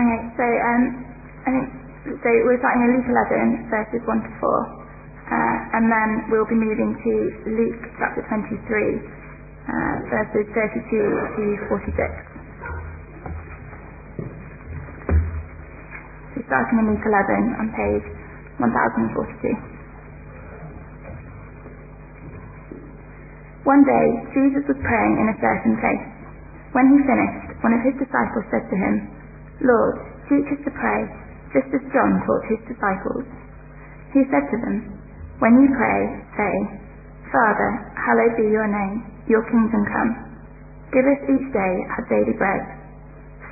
Okay, so um, I think so. We're starting in Luke 11, verses 1 to 4, uh, and then we'll be moving to Luke chapter 23, uh, verses 32 to 46. So starting in Luke 11 on page 1042. One day Jesus was praying in a certain place. When he finished, one of his disciples said to him, Lord, teach us to pray, just as John taught his disciples. He said to them, When you pray, say, Father, hallowed be your name, your kingdom come. Give us each day our daily bread.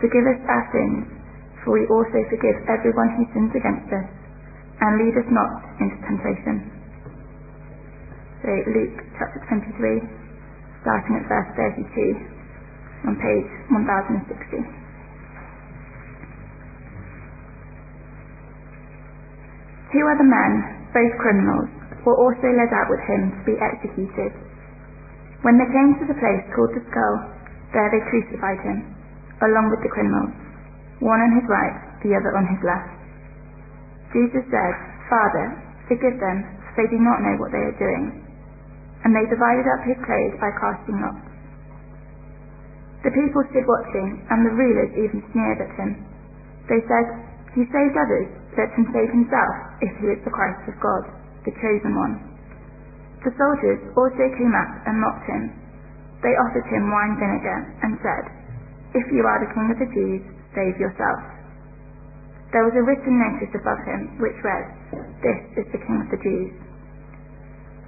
Forgive us our sins, for we also forgive everyone who sins against us. And lead us not into temptation. So Luke chapter 23, starting at verse 32, on page 1060. Two other men, both criminals, were also led out with him to be executed. When they came to the place called the skull, there they crucified him, along with the criminals, one on his right, the other on his left. Jesus said, Father, forgive them, for they do not know what they are doing. And they divided up his clothes by casting lots. The people stood watching, and the rulers even sneered at him. They said, He saved others, him save himself if he is the Christ of God, the chosen one. The soldiers also came up and mocked him. They offered him wine vinegar and said, If you are the king of the Jews, save yourself. There was a written notice above him which read, This is the king of the Jews.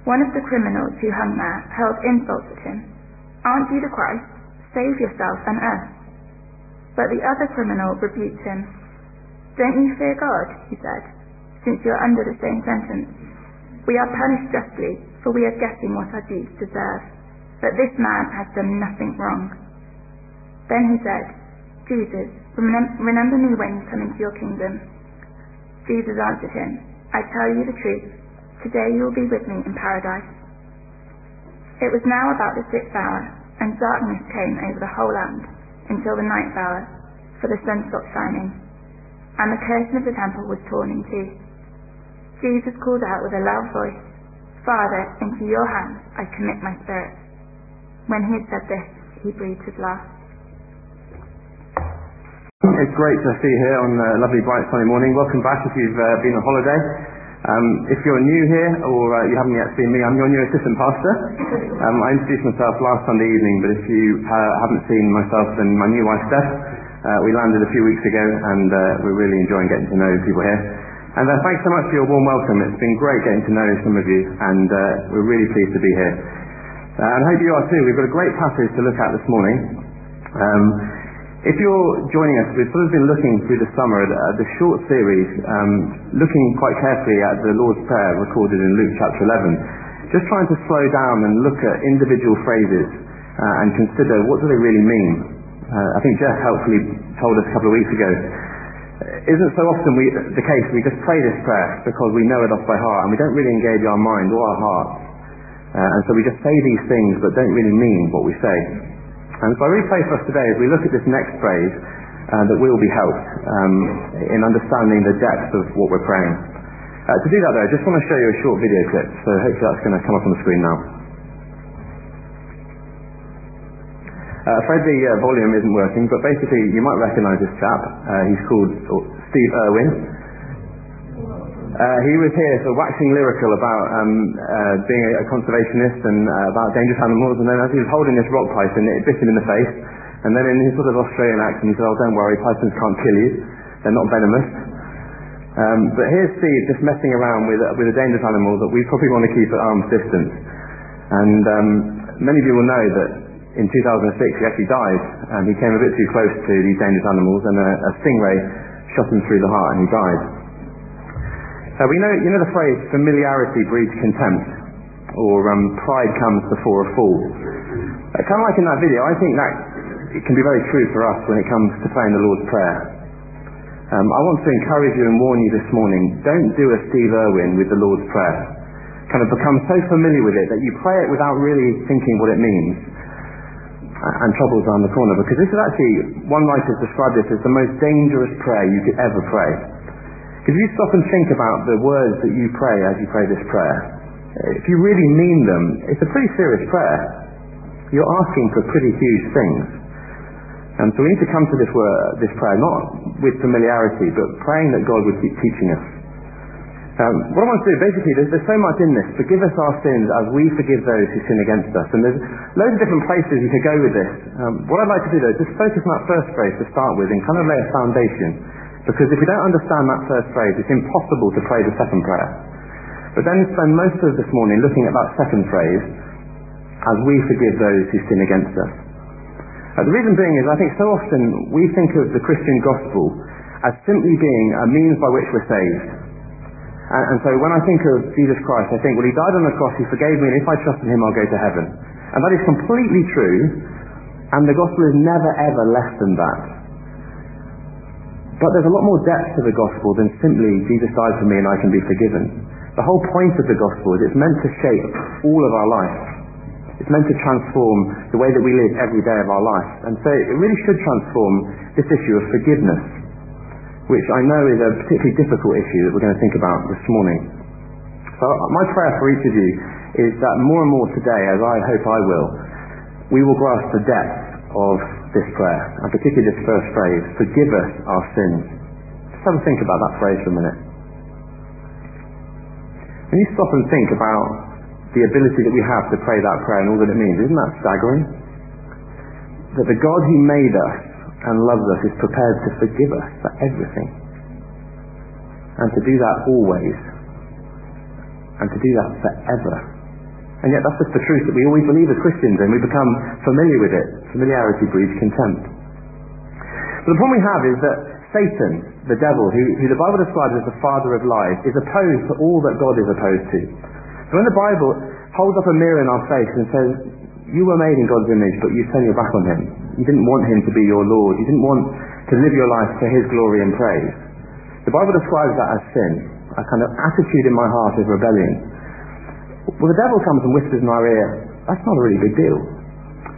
One of the criminals who hung there hurled insults at him. Aren't you the Christ? Save yourself and us. But the other criminal rebuked him. Don't you fear God, he said, since you are under the same sentence. We are punished justly, for we are getting what our deeds deserve. But this man has done nothing wrong. Then he said, Jesus, remember me when you come into your kingdom. Jesus answered him, I tell you the truth, today you will be with me in paradise. It was now about the sixth hour, and darkness came over the whole land until the ninth hour, for the sun stopped shining and the curtain of the temple was torn in two. Jesus called out with a loud voice, Father, into your hands I commit my spirit. When he had said this, he breathed his last. It's great to see you here on a lovely bright sunny morning. Welcome back if you've uh, been on holiday. Um, if you're new here or uh, you haven't yet seen me, I'm your new assistant pastor. Um, I introduced myself last Sunday evening, but if you uh, haven't seen myself and my new wife Steph, uh, we landed a few weeks ago and uh, we're really enjoying getting to know people here. And uh, thanks so much for your warm welcome. It's been great getting to know some of you and uh, we're really pleased to be here. Uh, and I hope you are too. We've got a great passage to look at this morning. Um, if you're joining us, we've sort of been looking through the summer at, the short series, um, looking quite carefully at the Lord's Prayer recorded in Luke chapter 11. Just trying to slow down and look at individual phrases uh, and consider what do they really mean uh, I think Jeff helpfully told us a couple of weeks ago, isn't so often we, the case we just pray this prayer because we know it off by heart and we don't really engage our mind or our heart. Uh, and so we just say these things but don't really mean what we say. And so I really pray for us today as we look at this next phrase uh, that we will be helped um, in understanding the depth of what we're praying. Uh, to do that though, I just want to show you a short video clip. So hopefully that's going to come up on the screen now. Uh, afraid the uh, volume isn't working, but basically you might recognise this chap. Uh, he's called Steve Irwin. Uh, he was here sort of waxing lyrical about um, uh, being a, a, conservationist and uh, about dangerous animals, and then as he was holding this rock python, it bit him in the face. And then in his sort of Australian accent, he said, "Oh, don't worry, pythons can't kill you; they're not venomous." Um, but here's Steve just messing around with with a dangerous animal that we probably want to keep at arm's distance. And um, many of you will know that in 2006 he actually died. and he came a bit too close to these dangerous animals and a, a stingray shot him through the heart and he died. Uh, we know, you know the phrase, familiarity breeds contempt, or um, pride comes before a fall. Uh, kind of like in that video, I think that it can be very true for us when it comes to praying the Lord's Prayer. Um, I want to encourage you and warn you this morning, don't do a Steve Irwin with the Lord's Prayer. Kind of become so familiar with it that you pray it without really thinking what it means and troubles around the corner because this is actually, one writer described this as the most dangerous prayer you could ever pray. Because if you stop and think about the words that you pray as you pray this prayer, if you really mean them, it's a pretty serious prayer. You're asking for pretty huge things. And so we need to come to this, word, this prayer not with familiarity, but praying that God would keep teaching us. Um, what I want to do, basically, there's, there's, so much in this. Forgive us our sins as we forgive those who sin against us. And there's loads of different places you could go with this. Um, what I'd like to do, though, is just focus on that first phrase to start with and kind of lay a foundation. Because if we don't understand that first phrase, it's impossible to pray the second prayer. But then spend most of this morning looking at that second phrase as we forgive those who sin against us. Uh, the reason being is I think so often we think of the Christian gospel as simply being a means by which we're saved. And, and, so when I think of Jesus Christ, I think, well, he died on the cross, he forgave me, and if I trust in him, I'll go to heaven. And that is completely true, and the gospel is never ever less than that. But there's a lot more depth to the gospel than simply Jesus died for me and I can be forgiven. The whole point of the gospel is it's meant to shape all of our life. It's meant to transform the way that we live every day of our life. And so it really should transform this issue of forgiveness, which I know is a particularly difficult issue that we're going to think about this morning. So uh, my prayer for each of you is that more and more today, as I hope I will, we will grasp the depth of this prayer, and particularly this first phrase, forgive us our sins. Just have a think about that phrase for a minute. When you stop and think about the ability that we have to pray that prayer and all that it means. Isn't that staggering? That the God who made us and loves us is prepared to forgive us for everything. And to do that always. And to do that forever. And yet that's just the truth that we always believe as Christians and we become familiar with it. Familiarity breeds contempt. But the problem we have is that Satan, the devil, who, who the Bible describes as the father of lies, is opposed to all that God is opposed to. So when the Bible holds up a mirror in our face and says, you were made in God's image, but you turned your back on him. You didn't want him to be your Lord. You didn't want to live your life for his glory and praise. The Bible describes that as sin, a kind of attitude in my heart of rebellion. Well, the devil comes and whispers in our ear, that's not a really big deal.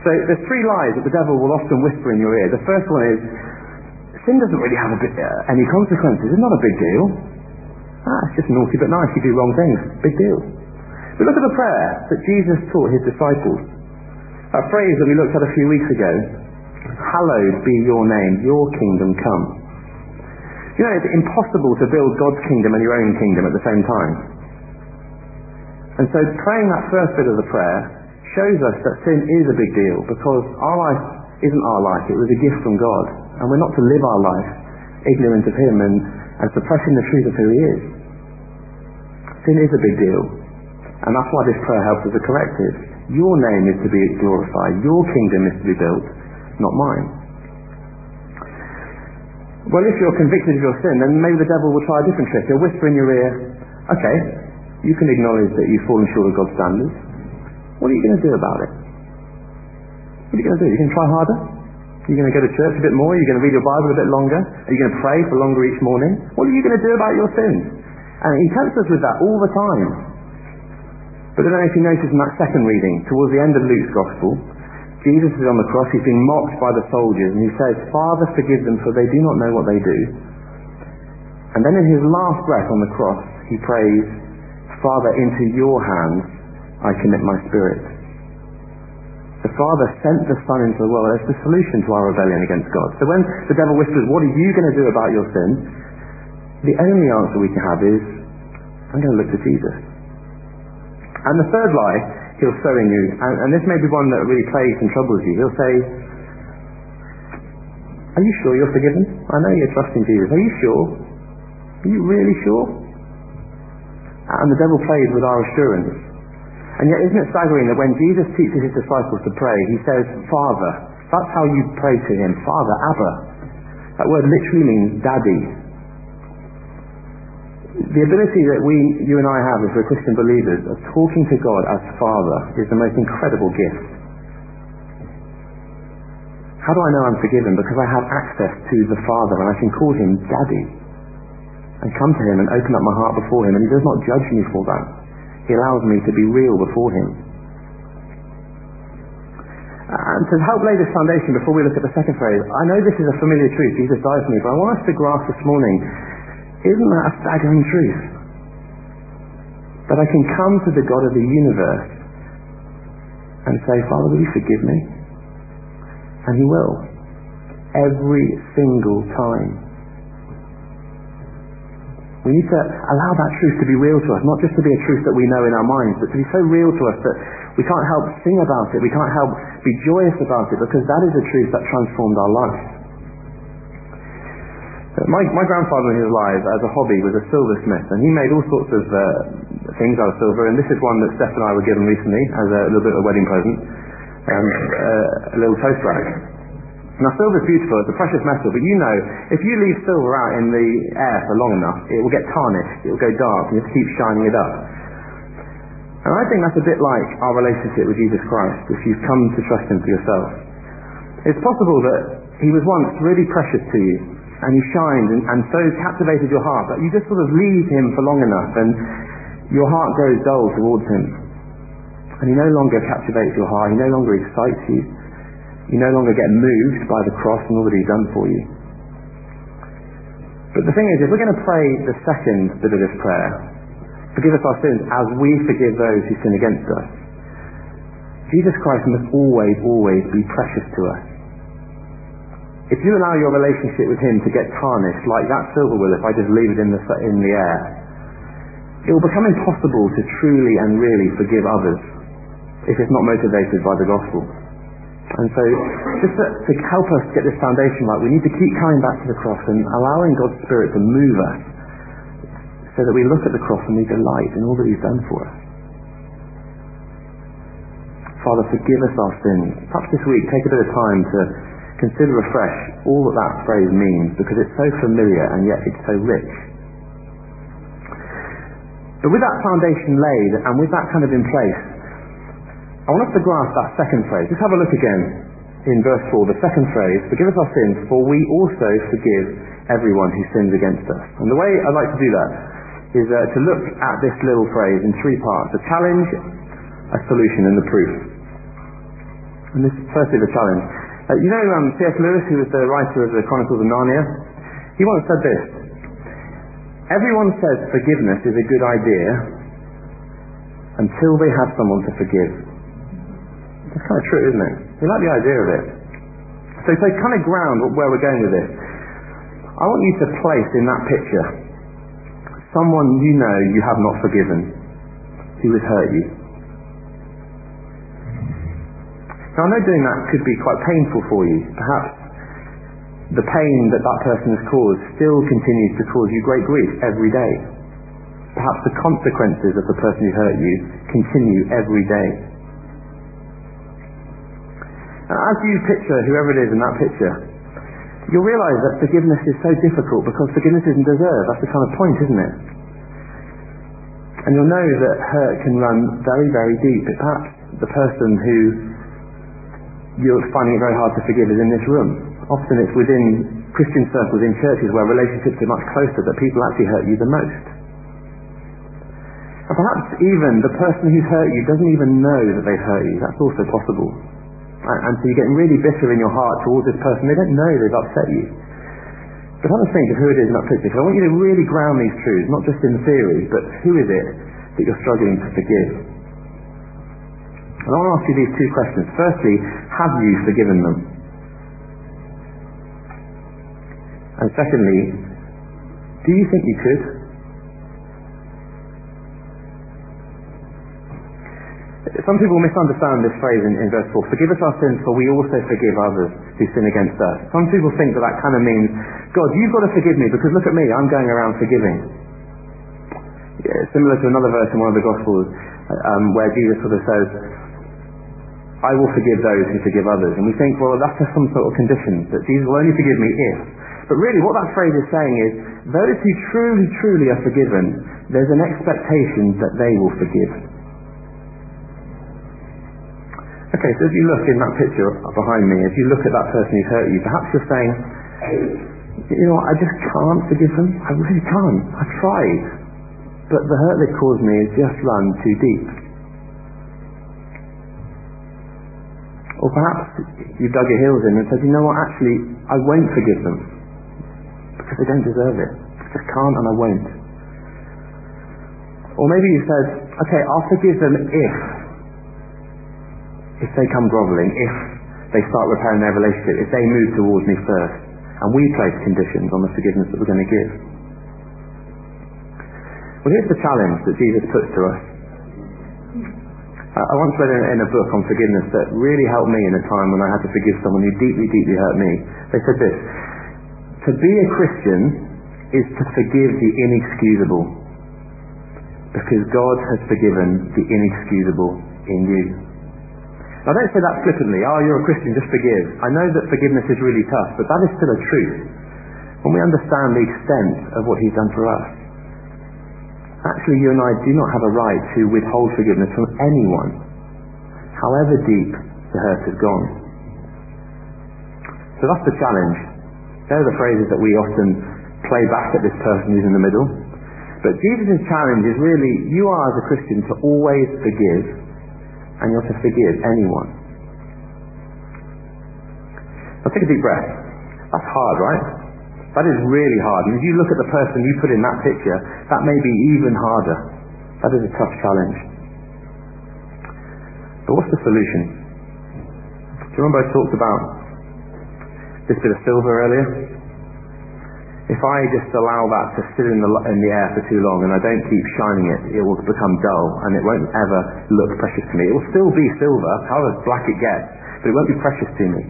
So there's three lies that the devil will often whisper in your ear. The first one is, sin doesn't really have bit, uh, any consequences. It's not a big deal. Ah, it's just naughty but nice. You do wrong things. Big deal. But look at the prayer that Jesus taught his disciples. That phrase that we looked at a few weeks ago, hallowed be your name, your kingdom come. You know, it's impossible to build God's kingdom and your own kingdom at the same time. And so praying that first bit of the prayer shows us that sin is a big deal because our life isn't our life, it was a gift from God. And we're not to live our life ignorant of Him and, and suppressing the truth of who He is. Sin is a big deal. And that's why this prayer helps as a corrective. Your name is to be glorified. Your kingdom is to be built, not mine. Well, if you're convicted of your sin, then maybe the devil will try a different trick. He'll whisper in your ear, okay, you can acknowledge that you've fallen short of God's standards. What are you going to do about it? What are you going to do? You're you going to try harder? You're you going to go to church a bit more? You're you going to read your Bible a bit longer? Are you going to pray for longer each morning? What are you going to do about your sins? And he tempts us with that all the time. But I don't know if you notice in that second reading, towards the end of Luke's Gospel, Jesus is on the cross, he's being mocked by the soldiers, and he says, Father, forgive them, for they do not know what they do. And then in his last breath on the cross, he prays, Father, into your hands I commit my spirit. The Father sent the Son into the world as the solution to our rebellion against God. So when the devil whispers, what are you going to do about your sin? The only answer we can have is, I'm going to look to Jesus. And the third lie he'll sow in you, and, and this may be one that really plagues and troubles you, he'll say, Are you sure you're forgiven? I know you're trusting Jesus. Are you sure? Are you really sure? And the devil plays with our assurance. And yet isn't it staggering that when Jesus teaches his disciples to pray, he says, Father. That's how you pray to him. Father, Abba. That word literally means daddy the ability that we, you and I have as we're Christian believers of talking to God as Father is the most incredible gift. How do I know I'm forgiven? Because I have access to the Father and I can call him Daddy and come to him and open up my heart before him and he does not judge me for that. He allows me to be real before him. And to help lay this foundation before we look at the second phrase, I know this is a familiar truth, Jesus died for me, but I want us to grasp this morning, isn't that a staggering truth? That I can come to the God of the universe and say, Father, will you forgive me? And he will. Every single time. We need to allow that truth to be real to us, not just to be a truth that we know in our minds, but to be so real to us that we can't help sing about it. We can't help be joyous about it because that is a truth that transformed our life. My, my grandfather in his life, as a hobby, was a silversmith, and he made all sorts of uh, things out of silver. And this is one that Steph and I were given recently as a little bit of a wedding present, um, uh, a little toast rack. Now, silver is beautiful; it's a precious metal. But you know, if you leave silver out in the air for long enough, it will get tarnished. It will go dark, and you have to keep shining it up. And I think that's a bit like our relationship with Jesus Christ if you've come to trust Him for yourself. It's possible that He was once really precious to you and He shined and, and so captivated your heart that you just sort of leave Him for long enough and your heart grows dull towards Him. And He no longer captivates your heart, He no longer excites you. You no longer get moved by the cross and all that He's done for you. But the thing is, if we're going to pray the second bit of this prayer, Forgive us our sins as we forgive those who sin against us. Jesus Christ must always, always be precious to us. If you allow your relationship with Him to get tarnished like that silver will if I just leave it in the, in the air, it will become impossible to truly and really forgive others if it's not motivated by the gospel. And so, just to, to help us get this foundation right, we need to keep coming back to the cross and allowing God's Spirit to move us so that we look at the cross and we delight in all that He's done for us. Father, forgive us our sins. Perhaps this week take a bit of time to consider afresh all that that phrase means because it's so familiar and yet it's so rich. But with that foundation laid and with that kind of in place, I want us to grasp that second phrase. Just have a look again in verse 4, the second phrase, forgive us our sins, for we also forgive everyone who sins against us. And the way I'd like to do that is uh, to look at this little phrase in three parts a challenge, a solution, and the proof. And this is firstly the challenge. Uh, you know um, C.S. Lewis, who was the writer of the Chronicles of Narnia? He once said this Everyone says forgiveness is a good idea until they have someone to forgive. That's kind of true, isn't it? We like the idea of it. So, so kind of ground where we're going with this. I want you to place in that picture someone you know you have not forgiven who has hurt you. Now I know doing that could be quite painful for you. Perhaps the pain that that person has caused still continues to cause you great grief every day. Perhaps the consequences of the person who hurt you continue every day. And as you picture whoever it is in that picture, you'll realize that forgiveness is so difficult because forgiveness isn't deserved. That's the kind of point, isn't it? And you'll know that hurt can run very, very deep. Perhaps the person who you're finding it very hard to forgive is in this room. Often it's within Christian circles in churches where relationships are much closer that people actually hurt you the most. And perhaps even the person who's hurt you doesn't even know that they've hurt you. That's also possible. And so you're getting really bitter in your heart towards this person. They don't know they've upset you. But have a think of who it is in that. Because I want you to really ground these truths, not just in theory, but who is it that you're struggling to forgive? And I want to ask you these two questions. Firstly, have you forgiven them? And secondly, do you think you could? Some people misunderstand this phrase in, in verse 4. Forgive us our sins, for we also forgive others who sin against us. Some people think that that kind of means, God, you've got to forgive me because look at me, I'm going around forgiving. Yeah, similar to another verse in one of the Gospels um, where Jesus sort of says, I will forgive those who forgive others. And we think, well, that's just some sort of condition, that Jesus will only forgive me if. But really, what that phrase is saying is, those who truly, truly are forgiven, there's an expectation that they will forgive. Okay, so if you look in that picture behind me, if you look at that person who's hurt you, perhaps you're saying, you know, I just can't forgive them. I really can't. I've tried. But the hurt they've caused me has just run too deep. Or perhaps you dug your heels in and said, you know what, actually, I won't forgive them because they don't deserve it. I just can't and I won't. Or maybe you said, okay, I'll forgive them if, if they come groveling, if they start repairing their relationship, if they move towards me first, and we place conditions on the forgiveness that we're going to give. Well, here's the challenge that Jesus puts to us. I once read in, a book on forgiveness that really helped me in a time when I had to forgive someone who deeply, deeply hurt me. They said this, to be a Christian is to forgive the inexcusable because God has forgiven the inexcusable in you. Now don't say that flippantly, oh you're a Christian, just forgive. I know that forgiveness is really tough, but that is still a truth. When we understand the extent of what He's done for us, Actually, you and I do not have a right to withhold forgiveness from anyone, however deep the hurt has gone. So that's the challenge. They're the phrases that we often play back at this person who's in the middle. But Jesus' challenge is really, you are as a Christian to always forgive, and you're to forgive anyone. Now take a deep breath. That's hard, right? That is really hard. And if you look at the person you put in that picture, that may be even harder. That is a tough challenge. But what's the solution? Do you remember I talked about this bit of silver earlier? If I just allow that to sit in the, in the air for too long and I don't keep shining it, it will become dull and it won't ever look precious to me. It will still be silver, however black it gets, but it won't be precious to me.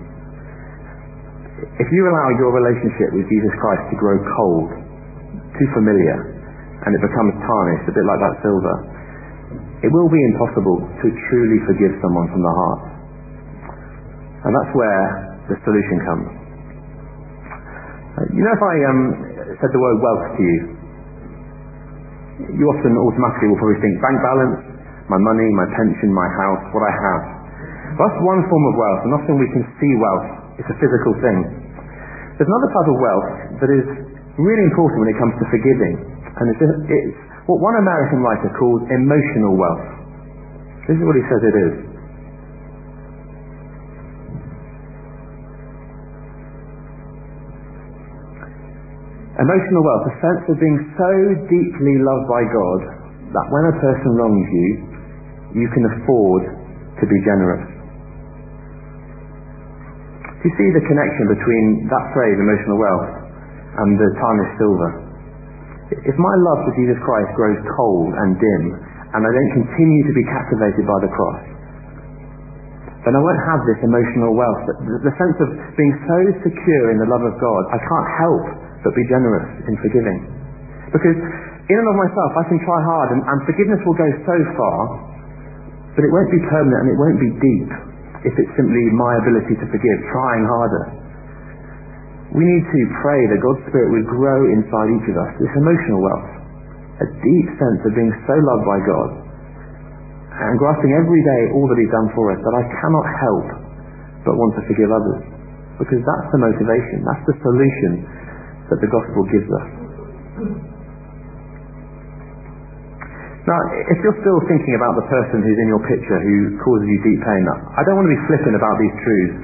If you allow your relationship with Jesus Christ to grow cold, too familiar, and it becomes tarnished, a bit like that silver, it will be impossible to truly forgive someone from the heart. And that's where the solution comes. You know, if I um, said the word wealth to you, you often automatically will probably think bank balance, my money, my pension, my house, what I have. That's one form of wealth, and often we can see wealth it's a physical thing. There's another type of wealth that is really important when it comes to forgiving. And it's, it's what one American writer calls emotional wealth. This is what he says it is. Emotional wealth, a sense of being so deeply loved by God that when a person wrongs you, you can afford to be generous. You see the connection between that phrase, emotional wealth, and the tarnished silver? If my love for Jesus Christ grows cold and dim, and I don't continue to be captivated by the cross, then I won't have this emotional wealth. The sense of being so secure in the love of God, I can't help but be generous in forgiving. Because in and of myself, I can try hard, and, and forgiveness will go so far, but it won't be permanent and it won't be deep if it's simply my ability to forgive, trying harder. We need to pray that God's Spirit would grow inside each of us this emotional wealth, a deep sense of being so loved by God, and grasping every day all that He's done for us that I cannot help but want to forgive others. Because that's the motivation, that's the solution that the gospel gives us. Now, if you're still thinking about the person who's in your picture who causes you deep pain, I don't want to be flippant about these truths.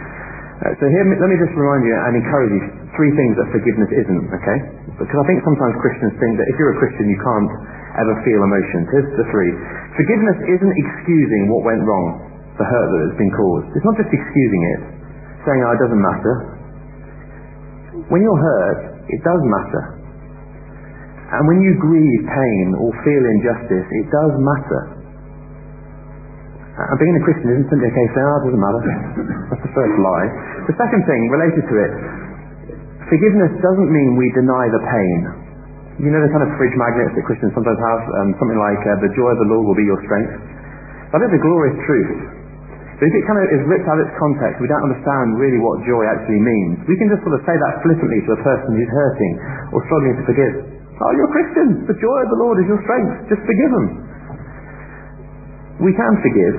Uh, so here, let me just remind you and encourage you three things that forgiveness isn't, okay? Because I think sometimes Christians think that if you're a Christian you can't ever feel emotions. Here's the three. Forgiveness isn't excusing what went wrong, the hurt that has been caused. It's not just excusing it, saying, oh, it doesn't matter. When you're hurt, it does matter. And when you grieve pain or feel injustice, it does matter. And being a Christian isn't simply a case saying, oh, it doesn't matter. That's the first lie. The second thing related to it, forgiveness doesn't mean we deny the pain. You know the kind of fridge magnets that Christians sometimes have, um, something like, uh, the joy of the Lord will be your strength. That is a glorious truth. But if it kind of is ripped out of its context, we don't understand really what joy actually means. We can just sort of say that flippantly to a person who's hurting or struggling to forgive. Oh, you're a Christian. The joy of the Lord is your strength. Just forgive them. We can forgive,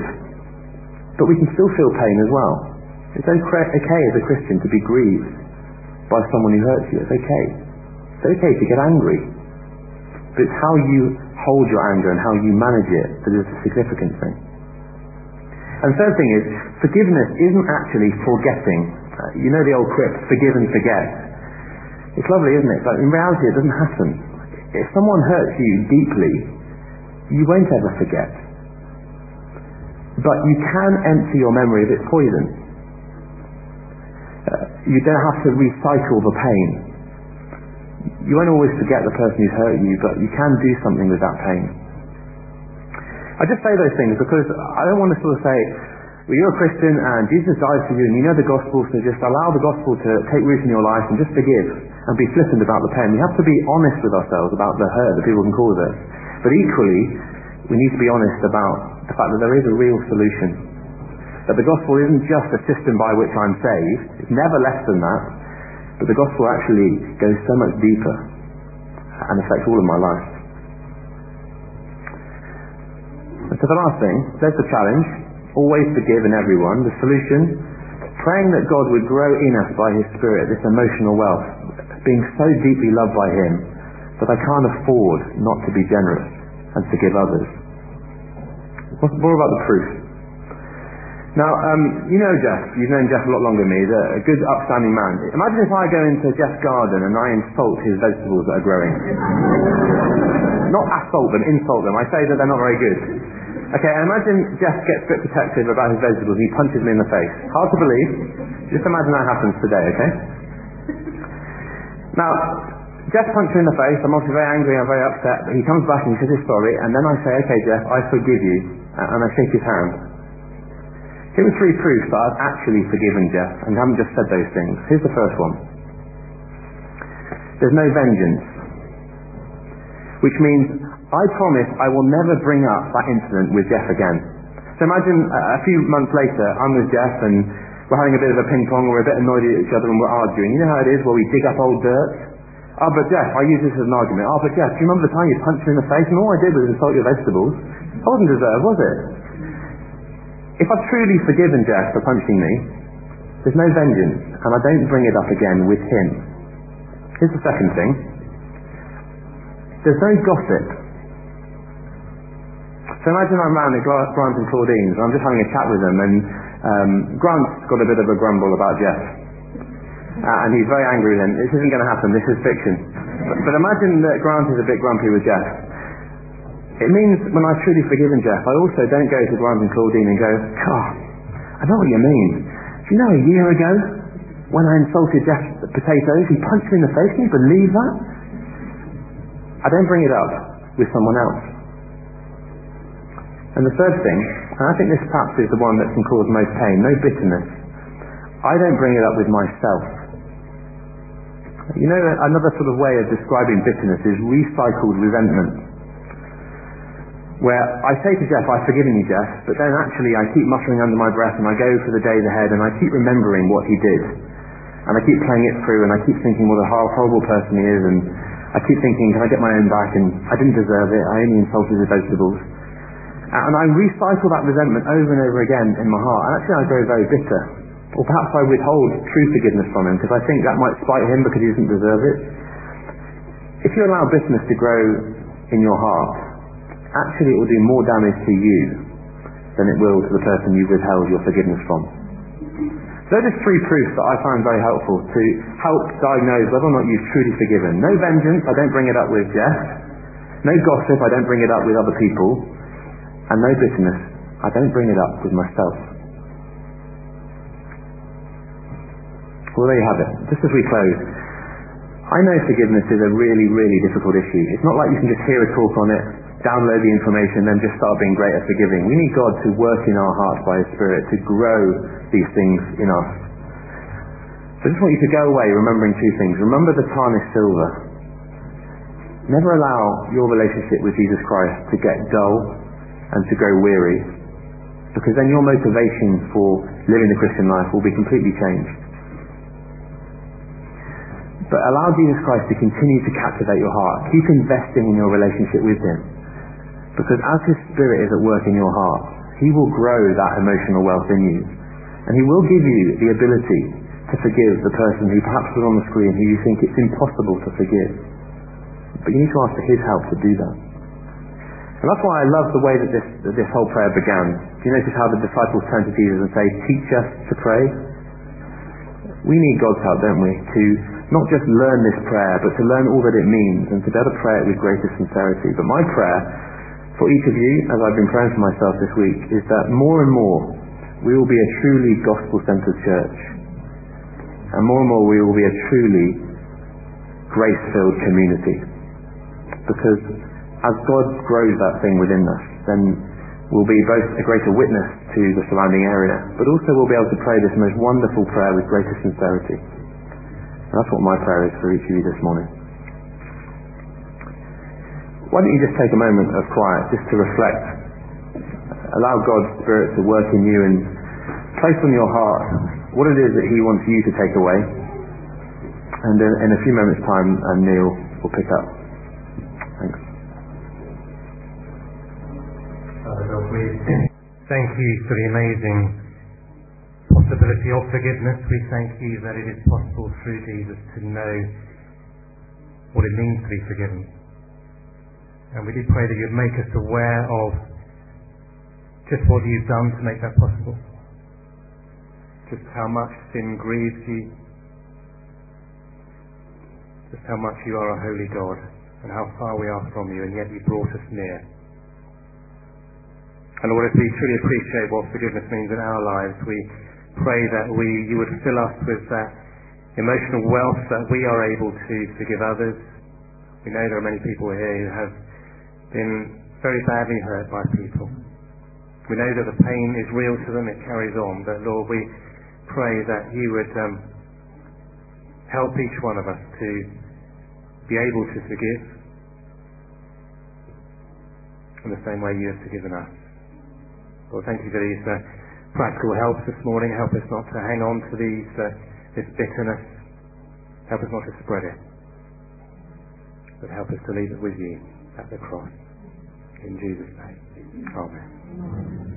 but we can still feel pain as well. It's okay as a Christian to be grieved by someone who hurts you. It's okay. It's okay to get angry. But it's how you hold your anger and how you manage it that is a significant thing. And third thing is, forgiveness isn't actually forgetting. Uh, you know the old quip, forgive and forget. It's lovely, isn't it? But in reality, it doesn't happen. If someone hurts you deeply, you won't ever forget. But you can empty your memory of its poison. Uh, you don't have to recycle the pain. You won't always forget the person who's hurt you, but you can do something with that pain. I just say those things because I don't want to sort of say, well, you're a Christian and Jesus died for you and you know the gospel, so just allow the gospel to take root in your life and just forgive and be flippant about the pain. We have to be honest with ourselves about the hurt that people can cause us. But equally, we need to be honest about the fact that there is a real solution. That the gospel isn't just a system by which I'm saved, it's never less than that, but the gospel actually goes so much deeper and affects all of my life. And so the last thing, there's the challenge, always forgive in everyone. The solution, praying that God would grow in us by His Spirit this emotional wealth, being so deeply loved by Him that I can't afford not to be generous and forgive others. What's more about the proof? Now, um, you know Jeff. You've known Jeff a lot longer than me. He's a good, upstanding man. Imagine if I go into Jeff's garden and I insult his vegetables that are growing. not assault them, insult them. I say that they're not very good. Okay, and imagine Jeff gets a bit protective about his vegetables and he punches me in the face. Hard to believe. Just imagine that happens today, okay? Now, Jeff punched me in the face. I'm obviously very angry. I'm very upset. But he comes back and he says he's sorry. And then I say, okay, Jeff, I forgive you. Uh, and I shake his hand. Here are three proofs that I've actually forgiven Jeff and haven't just said those things. Here's the first one. There's no vengeance. Which means I promise I will never bring up that incident with Jeff again. So imagine uh, a few months later, I'm with Jeff and we're having a bit of a ping pong, we're a bit annoyed at each other and we're arguing. You know how it is where we dig up old dirt? Oh, but Jeff, I use this as an argument. Oh, but Jeff, do you remember the time you punched me in the face and all I did was insult your vegetables? I wasn't deserved, was it? If I've truly forgiven Jeff for punching me, there's no vengeance, and I don't bring it up again with him. Here's the second thing. There's no gossip. So imagine I'm around at Grant and Claudine's, and I'm just having a chat with them, and um, Grant's got a bit of a grumble about Jeff. Uh, and he's very angry him. This isn't going to happen, this is fiction. But, but imagine that Grant is a bit grumpy with Jeff. It means when I've truly forgiven Jeff, I also don't go to Grant and Claudine and go, God, I know what you mean. Do you know a year ago when I insulted Jeff's potatoes, he punched me in the face? Can you believe that? I don't bring it up with someone else. And the third thing, and I think this perhaps is the one that can cause most pain, no bitterness. I don't bring it up with myself. You know, another sort of way of describing bitterness is recycled resentment where I say to Jeff, I've forgiven you, Jeff, but then actually I keep muttering under my breath and I go for the days ahead and I keep remembering what he did. And I keep playing it through and I keep thinking what a horrible person he is and I keep thinking, can I get my own back? And I didn't deserve it. I only insulted the vegetables. And I recycle that resentment over and over again in my heart. And actually I grow very bitter. Or perhaps I withhold true forgiveness from him because I think that might spite him because he doesn't deserve it. If you allow bitterness to grow in your heart, actually it will do more damage to you than it will to the person you withheld your forgiveness from. So those are three proofs that I find very helpful to help diagnose whether or not you've truly forgiven. No vengeance, I don't bring it up with Jeff. No gossip, I don't bring it up with other people. And no bitterness, I don't bring it up with myself. Well, there you have it. Just as we close, I know forgiveness is a really, really difficult issue. It's not like you can just hear a talk on it download the information, and then just start being great at forgiving. We need God to work in our hearts by His Spirit to grow these things in us. So I just want you to go away remembering two things. Remember the tarnished silver. Never allow your relationship with Jesus Christ to get dull and to grow weary, because then your motivation for living the Christian life will be completely changed. But allow Jesus Christ to continue to captivate your heart. Keep investing in your relationship with Him. Because as His Spirit is at work in your heart, He will grow that emotional wealth in you. And He will give you the ability to forgive the person who perhaps was on the screen who you think it's impossible to forgive. But you need to ask for His help to do that. And that's why I love the way that this, that this whole prayer began. Do you notice how the disciples turn to Jesus and say, teach us to pray? We need God's help, don't we, to not just learn this prayer, but to learn all that it means and to be able to pray it with greater sincerity. But my prayer for each of you, as I've been praying for myself this week, is that more and more we will be a truly gospel-centered church. And more and more we will be a truly grace-filled community. Because as God grows that thing within us, then we'll be both a greater witness to the surrounding area, but also we'll be able to pray this most wonderful prayer with greater sincerity. And that's what my prayer is for each of you this morning. Why don't you just take a moment of quiet just to reflect, allow God's Spirit to work in you and place on your heart what it is that He wants you to take away. And in, a few moments' time, uh, Neil will pick up. Thank you for the amazing possibility of forgiveness. We thank you that it is possible through Jesus to know what it means to be forgiven. And we do pray that you'd make us aware of just what you've done to make that possible. Just how much sin grieves you. Just how much you are a holy God and how far we are from you and yet you brought us near. And Lord, as we truly appreciate what forgiveness means in our lives, we pray that we, you would fill us with that emotional wealth that we are able to forgive others. We know there are many people here who have been very badly hurt by people. We know that the pain is real to them, it carries on, but Lord, we pray that you would um, help each one of us to be able to forgive in the same way you have forgiven us. Well, thank you for these uh, practical helps this morning. Help us not to hang on to these, uh, this bitterness. Help us not to spread it. But help us to leave it with you at the cross. In Jesus' name. Amen. Amen.